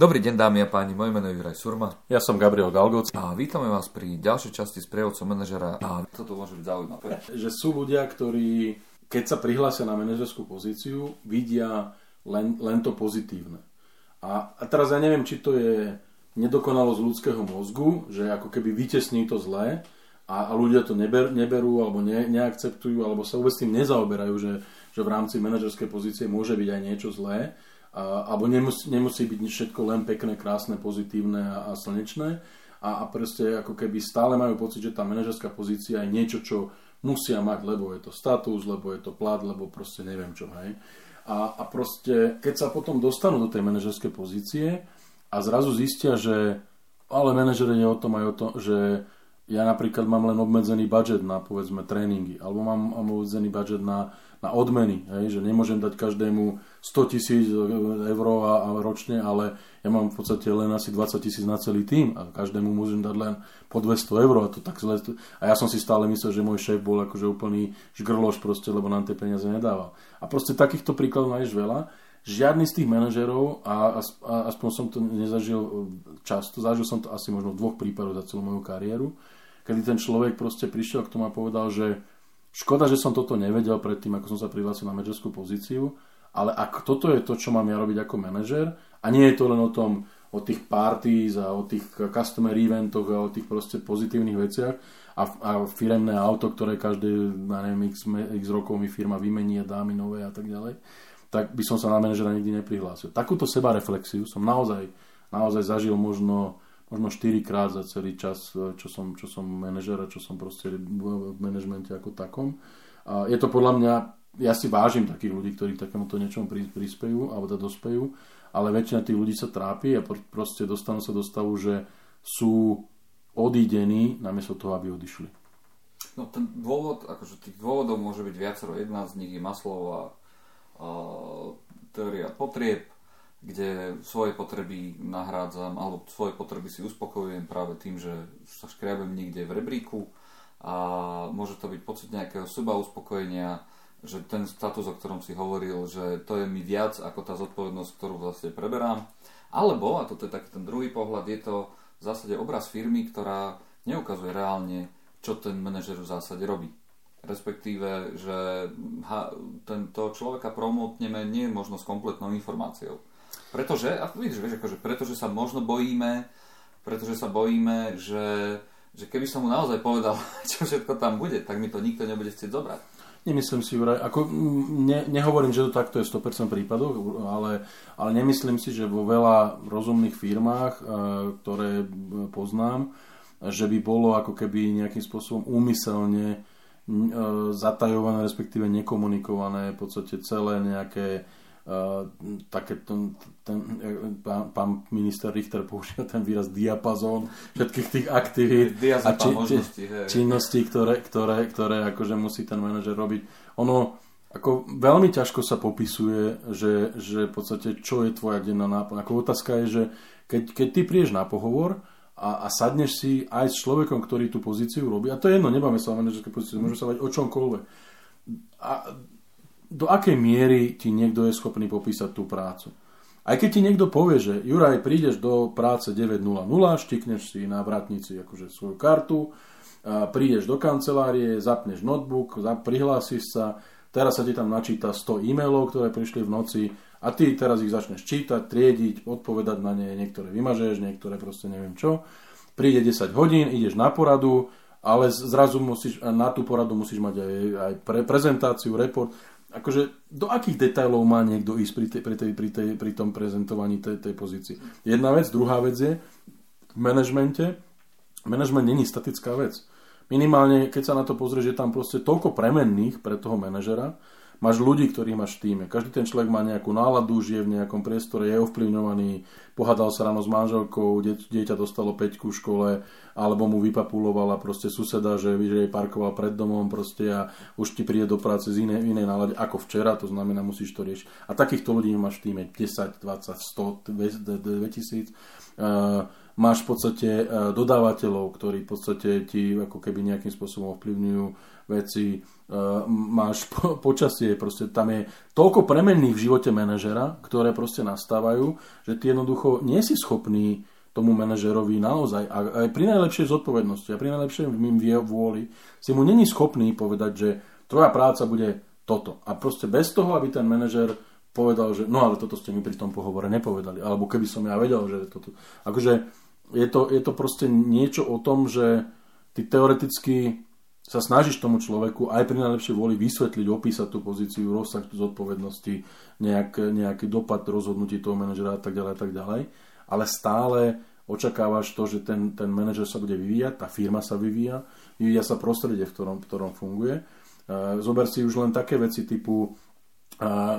Dobrý deň dámy a páni, moje meno je Juraj Surma. Ja som Gabriel Galgoc. A vítame vás pri ďalšej časti prievodcom manažera a toto môže byť zaujímavé. Že sú ľudia, ktorí, keď sa prihlásia na manažerskú pozíciu, vidia len, len to pozitívne. A, a teraz ja neviem, či to je nedokonalosť ľudského mozgu, že ako keby vytesní to zlé a, a ľudia to neber, neberú alebo ne, neakceptujú alebo sa vôbec tým nezaoberajú, že, že v rámci manažerskej pozície môže byť aj niečo zlé a, alebo nemusí, nemusí byť všetko len pekné, krásne, pozitívne a, a slnečné a, a proste ako keby stále majú pocit, že tá manažerská pozícia je niečo, čo musia mať, lebo je to status, lebo je to plat, lebo proste neviem čo, hej. A, a proste, keď sa potom dostanú do tej manažerskej pozície a zrazu zistia, že ale manažer je o tom aj o tom, že ja napríklad mám len obmedzený budget na povedzme tréningy, alebo mám, obmedzený budget na, na odmeny, hej, že nemôžem dať každému 100 tisíc eur a, a ročne, ale ja mám v podstate len asi 20 tisíc na celý tým a každému môžem dať len po 200 eur a to tak zle. A ja som si stále myslel, že môj šéf bol akože úplný žgrloš proste, lebo nám tie peniaze nedával. A proste takýchto príkladov nájdeš veľa. Žiadny z tých manažerov, a, a, aspoň som to nezažil často, zažil som to asi možno v dvoch prípadoch za celú moju kariéru, kedy ten človek proste prišiel k tomu a povedal, že škoda, že som toto nevedel predtým, ako som sa prihlásil na manažerskú pozíciu, ale ak toto je to, čo mám ja robiť ako manažer, a nie je to len o tom, o tých parties a o tých customer eventoch a o tých proste pozitívnych veciach a, a firemné auto, ktoré každé, na neviem, x, x rokov mi firma vymení a dá mi nové a tak ďalej, tak by som sa na manažera nikdy neprihlásil. Takúto seba reflexiu som naozaj, naozaj zažil možno možno 4 krát za celý čas, e, čo som, čo som manažer a čo som proste v manažmente ako takom. A je to podľa mňa, ja si vážim takých ľudí, ktorí k takémuto niečomu prispejú alebo teda dospejú, ale väčšina tých ľudí sa trápi a proste dostanú sa do stavu, že sú odídení namiesto toho, aby odišli. No ten dôvod, akože tých dôvodov môže byť viacero. Jedna z nich je Maslová teória potrieb, kde svoje potreby nahrádzam, alebo svoje potreby si uspokojujem práve tým, že sa škriabem niekde v rebríku a môže to byť pocit nejakého suba uspokojenia, že ten status, o ktorom si hovoril, že to je mi viac ako tá zodpovednosť, ktorú vlastne preberám. Alebo, a toto je taký ten druhý pohľad, je to v zásade obraz firmy, ktorá neukazuje reálne, čo ten manažer v zásade robí. Respektíve, že tento človeka promotneme nie je možno s kompletnou informáciou. Pretože, a vidíš, vieš, akože, pretože sa možno bojíme, pretože sa bojíme, že, že keby som mu naozaj povedal, čo všetko tam bude, tak mi to nikto nebude chcieť zobrať. Nemyslím si, Juraj, ako ne, nehovorím, že to takto je v 100% prípadoch, ale, ale nemyslím si, že vo veľa rozumných firmách, e, ktoré poznám, že by bolo ako keby nejakým spôsobom úmyselne e, zatajované, respektíve nekomunikované v podstate celé nejaké také ten, ten, pán, pán minister Richter používa ten výraz diapazón všetkých tých aktivít a či, či, činností, ktoré, ktoré, ktoré akože musí ten manažer robiť. Ono ako veľmi ťažko sa popisuje, že, že v podstate čo je tvoja denná náplň. Ako otázka je, že keď, keď ty prídeš na pohovor a, a sadneš si aj s človekom, ktorý tú pozíciu robí, a to je jedno, nebáme sa o manažerskej pozícii, môžeme sa bať o čomkoľvek. A do akej miery ti niekto je schopný popísať tú prácu. Aj keď ti niekto povie, že Juraj, prídeš do práce 9.00, štikneš si na vratnici akože svoju kartu, prídeš do kancelárie, zapneš notebook, prihlásiš sa, teraz sa ti tam načíta 100 e-mailov, ktoré prišli v noci a ty teraz ich začneš čítať, triediť, odpovedať na ne, niektoré vymažeš, niektoré proste neviem čo. Príde 10 hodín, ideš na poradu, ale zrazu musíš, na tú poradu musíš mať aj, aj pre, prezentáciu, report akože do akých detailov má niekto ísť pri, tej, pri, tej, pri, tej, pri tom prezentovaní tej, tej pozícii. Jedna vec, druhá vec je, v manažmente, manažment není statická vec. Minimálne, keď sa na to pozrie, že tam proste toľko premenných pre toho manažera, máš ľudí, ktorých máš v týme. Každý ten človek má nejakú náladu, žije v nejakom priestore, je ovplyvňovaný, pohádal sa ráno s manželkou, dieťa dostalo peťku v škole, alebo mu vypapulovala proste suseda, že, že jej parkoval pred domom proste a už ti príde do práce z inej, inej nálade ako včera, to znamená, musíš to riešiť. A takýchto ľudí máš v týme 10, 20, 100, 2000. Uh, máš v podstate e, dodávateľov, ktorí v podstate ti ako keby nejakým spôsobom ovplyvňujú veci, e, máš počasie, proste tam je toľko premenných v živote manažera, ktoré proste nastávajú, že ty jednoducho nie si schopný tomu manažerovi naozaj, a aj pri najlepšej zodpovednosti a pri najlepšej vôli, si mu není schopný povedať, že tvoja práca bude toto. A proste bez toho, aby ten manažer povedal, že no ale toto ste mi pri tom pohovore nepovedali. Alebo keby som ja vedel, že toto... Akože je to, je to proste niečo o tom, že ty teoreticky sa snažíš tomu človeku aj pri najlepšej vôli vysvetliť, opísať tú pozíciu, rozsah zodpovednosti, nejak, nejaký dopad rozhodnutí toho manažera a tak ďalej a tak ďalej. Ale stále očakávaš to, že ten, ten manažer sa bude vyvíjať, tá firma sa vyvíja, vyvíja sa prostredie, v ktorom, v ktorom funguje. Zober si už len také veci typu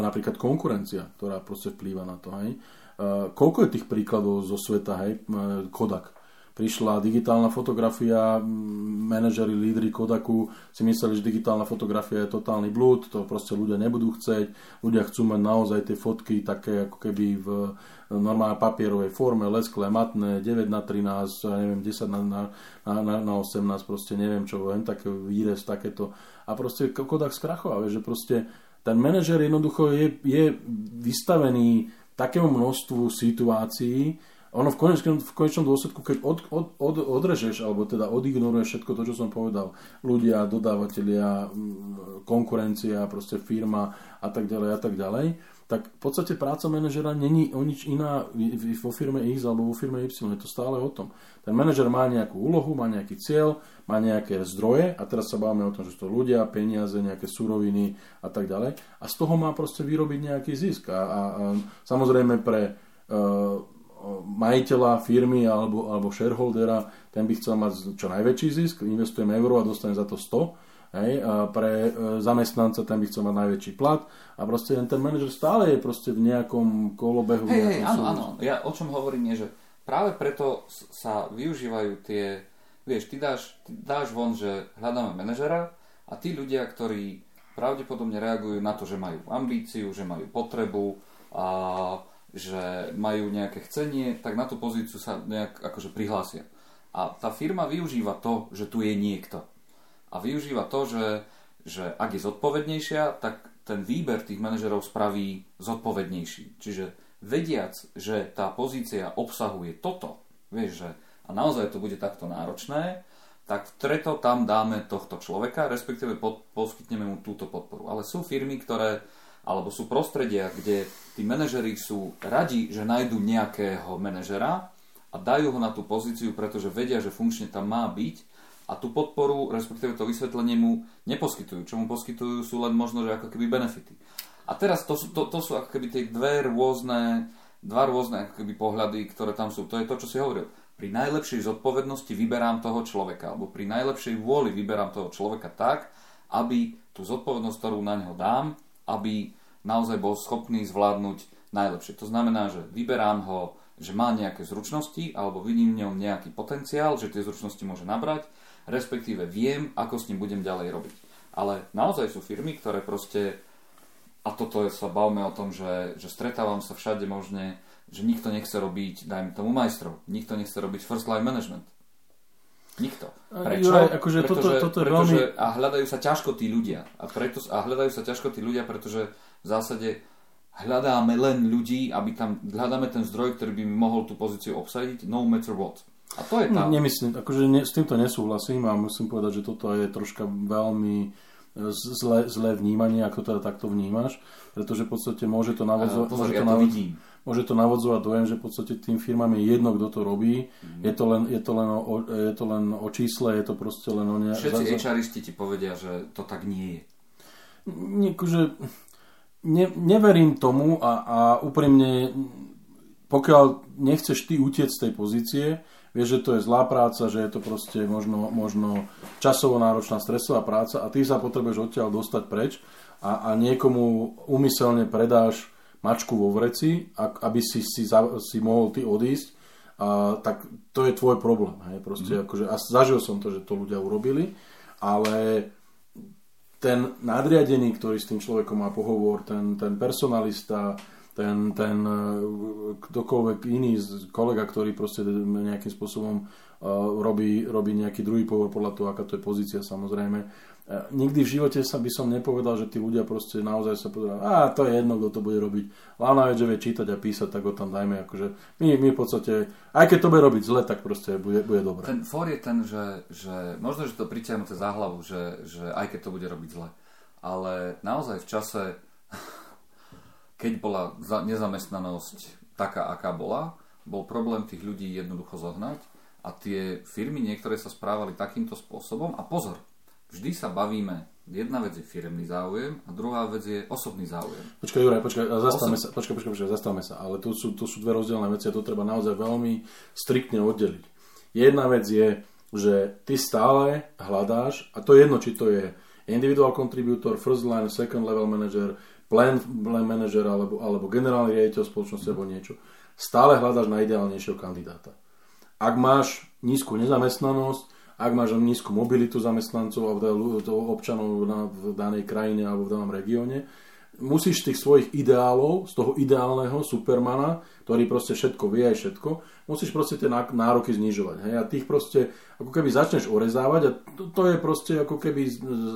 napríklad konkurencia, ktorá proste vplýva na to. Hej. Koľko je tých príkladov zo sveta, hej, Kodak. Prišla digitálna fotografia, manažeri, lídry Kodaku si mysleli, že digitálna fotografia je totálny blúd, to proste ľudia nebudú chceť, ľudia chcú mať naozaj tie fotky také ako keby v normálnej papierovej forme, lesklé, matné, 9 na 13, neviem, 10 na, na, na, na 18, proste neviem čo, len také výrez, takéto. A proste Kodak skrachoval, že proste ten manažer jednoducho je, je vystavený takému množstvu situácií, ono v konečnom, v konečnom dôsledku, keď od, od, od, odrežeš, alebo teda odignoruješ všetko to, čo som povedal, ľudia, dodávateľia, konkurencia, proste firma a tak ďalej a tak ďalej, tak v podstate práca manažera není o nič iná vo firme X alebo vo firme Y. Je to stále o tom. Ten manažer má nejakú úlohu, má nejaký cieľ, má nejaké zdroje a teraz sa bavíme o tom, že to ľudia, peniaze, nejaké suroviny a tak ďalej. A z toho má proste vyrobiť nejaký zisk. A, a, a samozrejme pre uh, majiteľa firmy alebo, alebo shareholdera, ten by chcel mať čo najväčší zisk, investujem euro a dostane za to 100 Hej, a pre e, zamestnanca ten by chcel mať najväčší plat a proste ten manažer stále je proste v nejakom kolobehu. Hej, hej, áno, áno. Ja o čom hovorím je, že práve preto sa využívajú tie, vieš, ty dáš, ty dáš von, že hľadáme manažera a tí ľudia, ktorí pravdepodobne reagujú na to, že majú ambíciu, že majú potrebu a že majú nejaké chcenie, tak na tú pozíciu sa nejak akože prihlásia. A tá firma využíva to, že tu je niekto a využíva to, že, že ak je zodpovednejšia, tak ten výber tých manažerov spraví zodpovednejší. Čiže vediac, že tá pozícia obsahuje toto, vieš, že a naozaj to bude takto náročné, tak preto tam dáme tohto človeka, respektíve pod, poskytneme mu túto podporu. Ale sú firmy, ktoré, alebo sú prostredia, kde tí manažeri sú radi, že nájdu nejakého manažera a dajú ho na tú pozíciu, pretože vedia, že funkčne tam má byť a tú podporu, respektíve to vysvetlenie mu neposkytujú. Čo mu poskytujú sú len možno, že ako keby benefity. A teraz to sú, to, to sú ako keby tie dve rôzne, dva rôzne ako keby pohľady, ktoré tam sú. To je to, čo si hovoril. Pri najlepšej zodpovednosti vyberám toho človeka, alebo pri najlepšej vôli vyberám toho človeka tak, aby tú zodpovednosť, ktorú na neho dám, aby naozaj bol schopný zvládnuť najlepšie. To znamená, že vyberám ho, že má nejaké zručnosti, alebo vidím v ňom nejaký potenciál, že tie zručnosti môže nabrať respektíve viem, ako s ním budem ďalej robiť. Ale naozaj sú firmy, ktoré proste, a toto je, sa bavme o tom, že, že stretávam sa všade možne, že nikto nechce robiť, dajme tomu majstrov, nikto nechce robiť first line management. Nikto. Prečo? Juraj, akože pretože, toto, toto je pretože, veľmi... A hľadajú sa ťažko tí ľudia. A, preto, a hľadajú sa ťažko tí ľudia, pretože v zásade hľadáme len ľudí, aby tam hľadáme ten zdroj, ktorý by mohol tú pozíciu obsadiť, no matter what. A to je tam. Nemyslím, akože ne, s týmto nesúhlasím a musím povedať, že toto je troška veľmi e, zlé, zlé vnímanie, ako teda takto vnímaš, pretože v podstate môže to navodzovať, môže, ja to navod- môže to navodzovať dojem, že v podstate tým firmám je jedno, kto to robí, mm. je, to len, je, to len o, je to len o čísle, je to proste len o ne... Všetci za, HRisti ti povedia, že to tak nie je. Nie, akože, ne, neverím tomu a, a úprimne, pokiaľ nechceš ty utiec z tej pozície, vieš, že to je zlá práca, že je to proste možno, možno časovo náročná stresová práca a ty sa potrebuješ odtiaľ dostať preč a, a niekomu umyselne predáš mačku vo vreci, aby si, si, si mohol ty odísť, a, tak to je tvoj problém. Hej? Proste, mm. akože, a zažil som to, že to ľudia urobili, ale ten nadriadený, ktorý s tým človekom má pohovor, ten, ten personalista, ten, ten e, ktokoľvek iný kolega, ktorý proste nejakým spôsobom uh, robí, robí nejaký druhý povor podľa toho, aká to je pozícia samozrejme, nikdy v živote sa by som nepovedal, že tí ľudia proste naozaj sa povedali, a to je jedno, kto to bude robiť. Hlavná vec, že vie čítať a písať, tak ho tam dajme. Akože my, my v podstate, aj keď to bude robiť zle, tak proste bude, bude dobré. Ten for je ten, že, že možno, že to pritiahnuté za hlavu, že, že aj keď to bude robiť zle. Ale naozaj v čase, keď bola nezamestnanosť taká, aká bola, bol problém tých ľudí jednoducho zohnať a tie firmy niektoré sa správali takýmto spôsobom a pozor, vždy sa bavíme Jedna vec je firmný záujem a druhá vec je osobný záujem. Počkaj, Juraj, počkaj, zastavme Osob... sa, počkaj, počkaj, počkaj, zastavme sa, ale tu sú, tu sú dve rozdielne veci a to treba naozaj veľmi striktne oddeliť. Jedna vec je, že ty stále hľadáš, a to je jedno, či to je individual contributor, first line, second level manager, plan, plan manager alebo, alebo generálny riaditeľ spoločnosti mm. alebo niečo, stále hľadáš na ideálnejšieho kandidáta. Ak máš nízku nezamestnanosť, ak máš nízku mobilitu zamestnancov alebo občanov na, v danej krajine alebo v danom regióne, musíš tých svojich ideálov, z toho ideálneho supermana, ktorý proste všetko vie aj všetko, musíš proste tie nároky znižovať. Hej? A tých proste, ako keby začneš orezávať a to, to je proste ako keby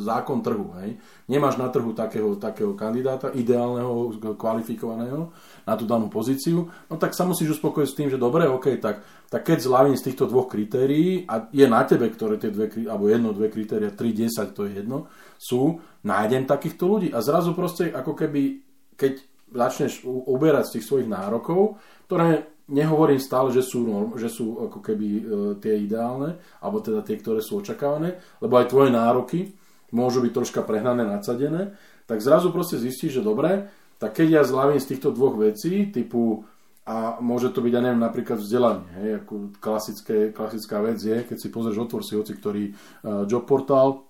zákon trhu. Hej? Nemáš na trhu takého, takého kandidáta, ideálneho, kvalifikovaného na tú danú pozíciu, no tak sa musíš uspokojiť s tým, že dobre, ok, tak tak keď zľavím z týchto dvoch kritérií a je na tebe, ktoré tie dve, alebo jedno, dve kritéria, 3, 10, to je jedno, sú, nájdem takýchto ľudí a zrazu proste ako keby, keď začneš uberať z tých svojich nárokov, ktoré nehovorím stále, že sú, že sú ako keby e, tie ideálne, alebo teda tie, ktoré sú očakávané, lebo aj tvoje nároky môžu byť troška prehnané, nadsadené, tak zrazu proste zistíš, že dobre, tak keď ja zľavím z týchto dvoch vecí, typu a môže to byť, ja neviem, napríklad vzdelanie. Hej, ako klasické, klasická vec je, keď si pozrieš otvor si hoci ktorý uh, job portál,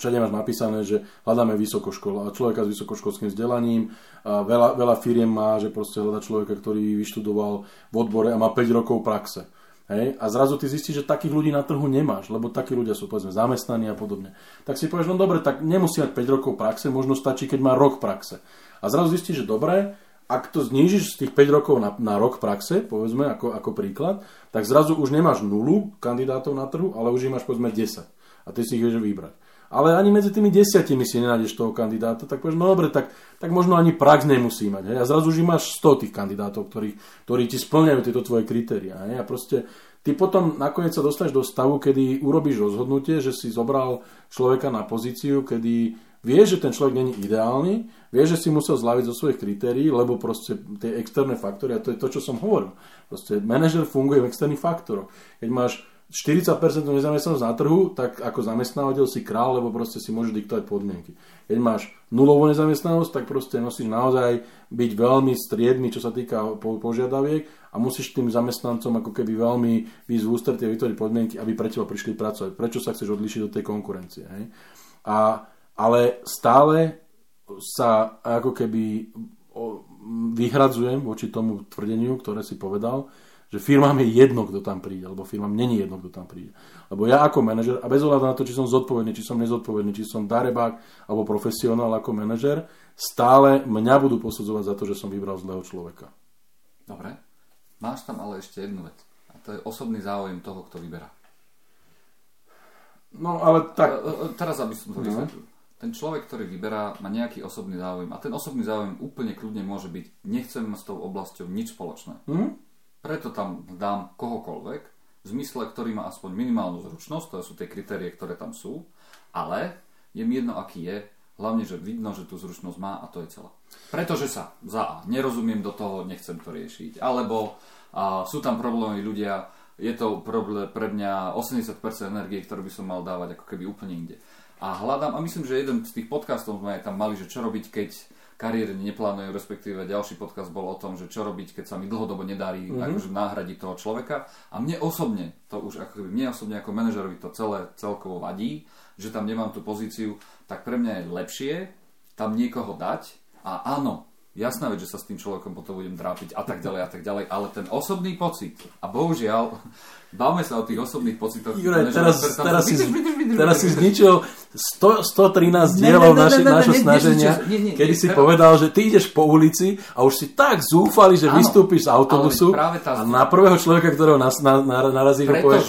všade máš napísané, že hľadáme vysokoškol a človeka s vysokoškolským vzdelaním. A veľa, veľa firiem má, že proste hľadá človeka, ktorý vyštudoval v odbore a má 5 rokov praxe. Hej? A zrazu ty zistíš, že takých ľudí na trhu nemáš, lebo takí ľudia sú povedzme zamestnaní a podobne. Tak si povieš, no dobre, tak nemusí mať 5 rokov praxe, možno stačí, keď má rok praxe. A zrazu zistíš, že dobre, ak to znížiš z tých 5 rokov na, na rok praxe, povedzme ako, ako príklad, tak zrazu už nemáš nulu kandidátov na trhu, ale už ich máš povedzme 10. A ty si ich vieš vybrať. Ale ani medzi tými desiatimi si nenájdeš toho kandidáta, tak povieš, no dobre, tak, tak možno ani prax nemusí mať. Hej? A zrazu už máš 100 tých kandidátov, ktorí, ktorí ti splňajú tieto tvoje kritéria. Hej? A proste ty potom nakoniec sa dostaneš do stavu, kedy urobíš rozhodnutie, že si zobral človeka na pozíciu, kedy vieš, že ten človek není ideálny, vieš, že si musel zlaviť zo svojich kritérií, lebo proste tie externé faktory, a to je to, čo som hovoril. Proste manažer funguje v externých faktoroch. Keď máš 40% nezamestnanosť na trhu, tak ako zamestnávateľ si král, lebo proste si môžeš diktovať podmienky. Keď máš nulovú nezamestnanosť, tak proste musíš naozaj byť veľmi striedny, čo sa týka požiadaviek a musíš tým zamestnancom ako keby veľmi výsť v ústretie vytvoriť podmienky, aby pre teba prišli pracovať. Prečo sa chceš odlišiť od tej konkurencie. Hej? A ale stále sa ako keby vyhradzujem voči tomu tvrdeniu, ktoré si povedal, že firmám je jedno, kto tam príde, alebo firmám není jedno, kto tam príde. Lebo ja ako manažer, a bez ohľadu na to, či som zodpovedný, či som nezodpovedný, či som darebák alebo profesionál ako manažer, stále mňa budú posudzovať za to, že som vybral zlého človeka. Dobre. Máš tam ale ešte jednu vec. A to je osobný záujem toho, kto vyberá. No ale tak... Teraz, aby som to no. vysvetlil. No ten človek, ktorý vyberá, má nejaký osobný záujem. A ten osobný záujem úplne kľudne môže byť, nechcem s tou oblasťou nič spoločné. Mm? Preto tam dám kohokoľvek, v zmysle, ktorý má aspoň minimálnu zručnosť, to sú tie kritérie, ktoré tam sú, ale je mi jedno, aký je, hlavne, že vidno, že tú zručnosť má a to je celé. Pretože sa za A nerozumiem do toho, nechcem to riešiť, alebo a, sú tam problémy ľudia, je to problém pre mňa 80% energie, ktorú by som mal dávať ako keby úplne inde a hľadám, a myslím, že jeden z tých podcastov sme tam mali, že čo robiť, keď kariéry neplánujú, respektíve ďalší podcast bol o tom, že čo robiť, keď sa mi dlhodobo nedarí mm-hmm. akože nahradiť toho človeka. A mne osobne, to už ako mne osobne ako manažerovi to celé celkovo vadí, že tam nemám tú pozíciu, tak pre mňa je lepšie tam niekoho dať a áno, Jasná vec, že sa s tým človekom potom budem trápiť a tak ďalej a tak ďalej, ale ten osobný pocit, a bohužiaľ, bavme sa o tých osobných pocitoch. Juraj, teraz, teraz, si, teraz si zničil 100, 113 dielov naše, našho snaženia, kedy si povedal, že ty ideš po ulici a už si tak zúfali, že áno, vystúpiš z autobusu a na prvého človeka, ktorého nas, na, na, narazíš, povieš,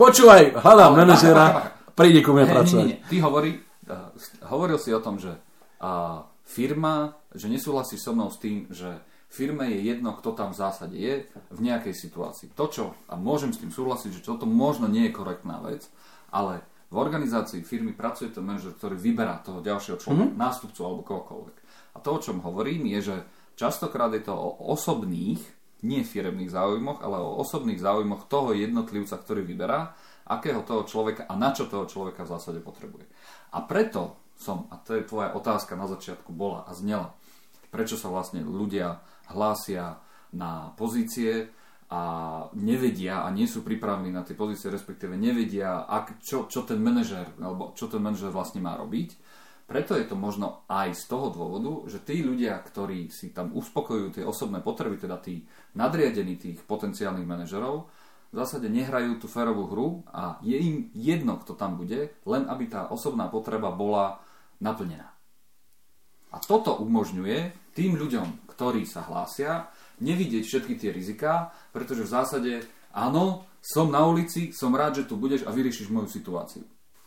počúvaj, hľadám manažera, príde ku mne pracovať. Nie, nie, nie. Ty hovorí, uh, hovoril si o tom, že uh, firma, že nesúhlasí so mnou s tým, že firme je jedno, kto tam v zásade je v nejakej situácii. To, čo, a môžem s tým súhlasiť, že toto možno nie je korektná vec, ale v organizácii firmy pracuje ten manažer, ktorý vyberá toho ďalšieho človeka, mm-hmm. nástupcu alebo kohokoľvek. A to, o čom hovorím, je, že častokrát je to o osobných, nie firemných záujmoch, ale o osobných záujmoch toho jednotlivca, ktorý vyberá, akého toho človeka a na čo toho človeka v zásade potrebuje. A preto som, a to je tvoja otázka na začiatku bola a znela, prečo sa vlastne ľudia hlásia na pozície a nevedia a nie sú pripravení na tie pozície, respektíve nevedia, ak, čo, čo ten manažer alebo čo ten manažer vlastne má robiť. Preto je to možno aj z toho dôvodu, že tí ľudia, ktorí si tam uspokojujú tie osobné potreby, teda tí nadriadení tých potenciálnych manažerov, v zásade nehrajú tú férovú hru a je im jedno, kto tam bude, len aby tá osobná potreba bola naplnená. A toto umožňuje tým ľuďom, ktorí sa hlásia, nevidieť všetky tie riziká, pretože v zásade áno, som na ulici, som rád, že tu budeš a vyriešiš moju situáciu.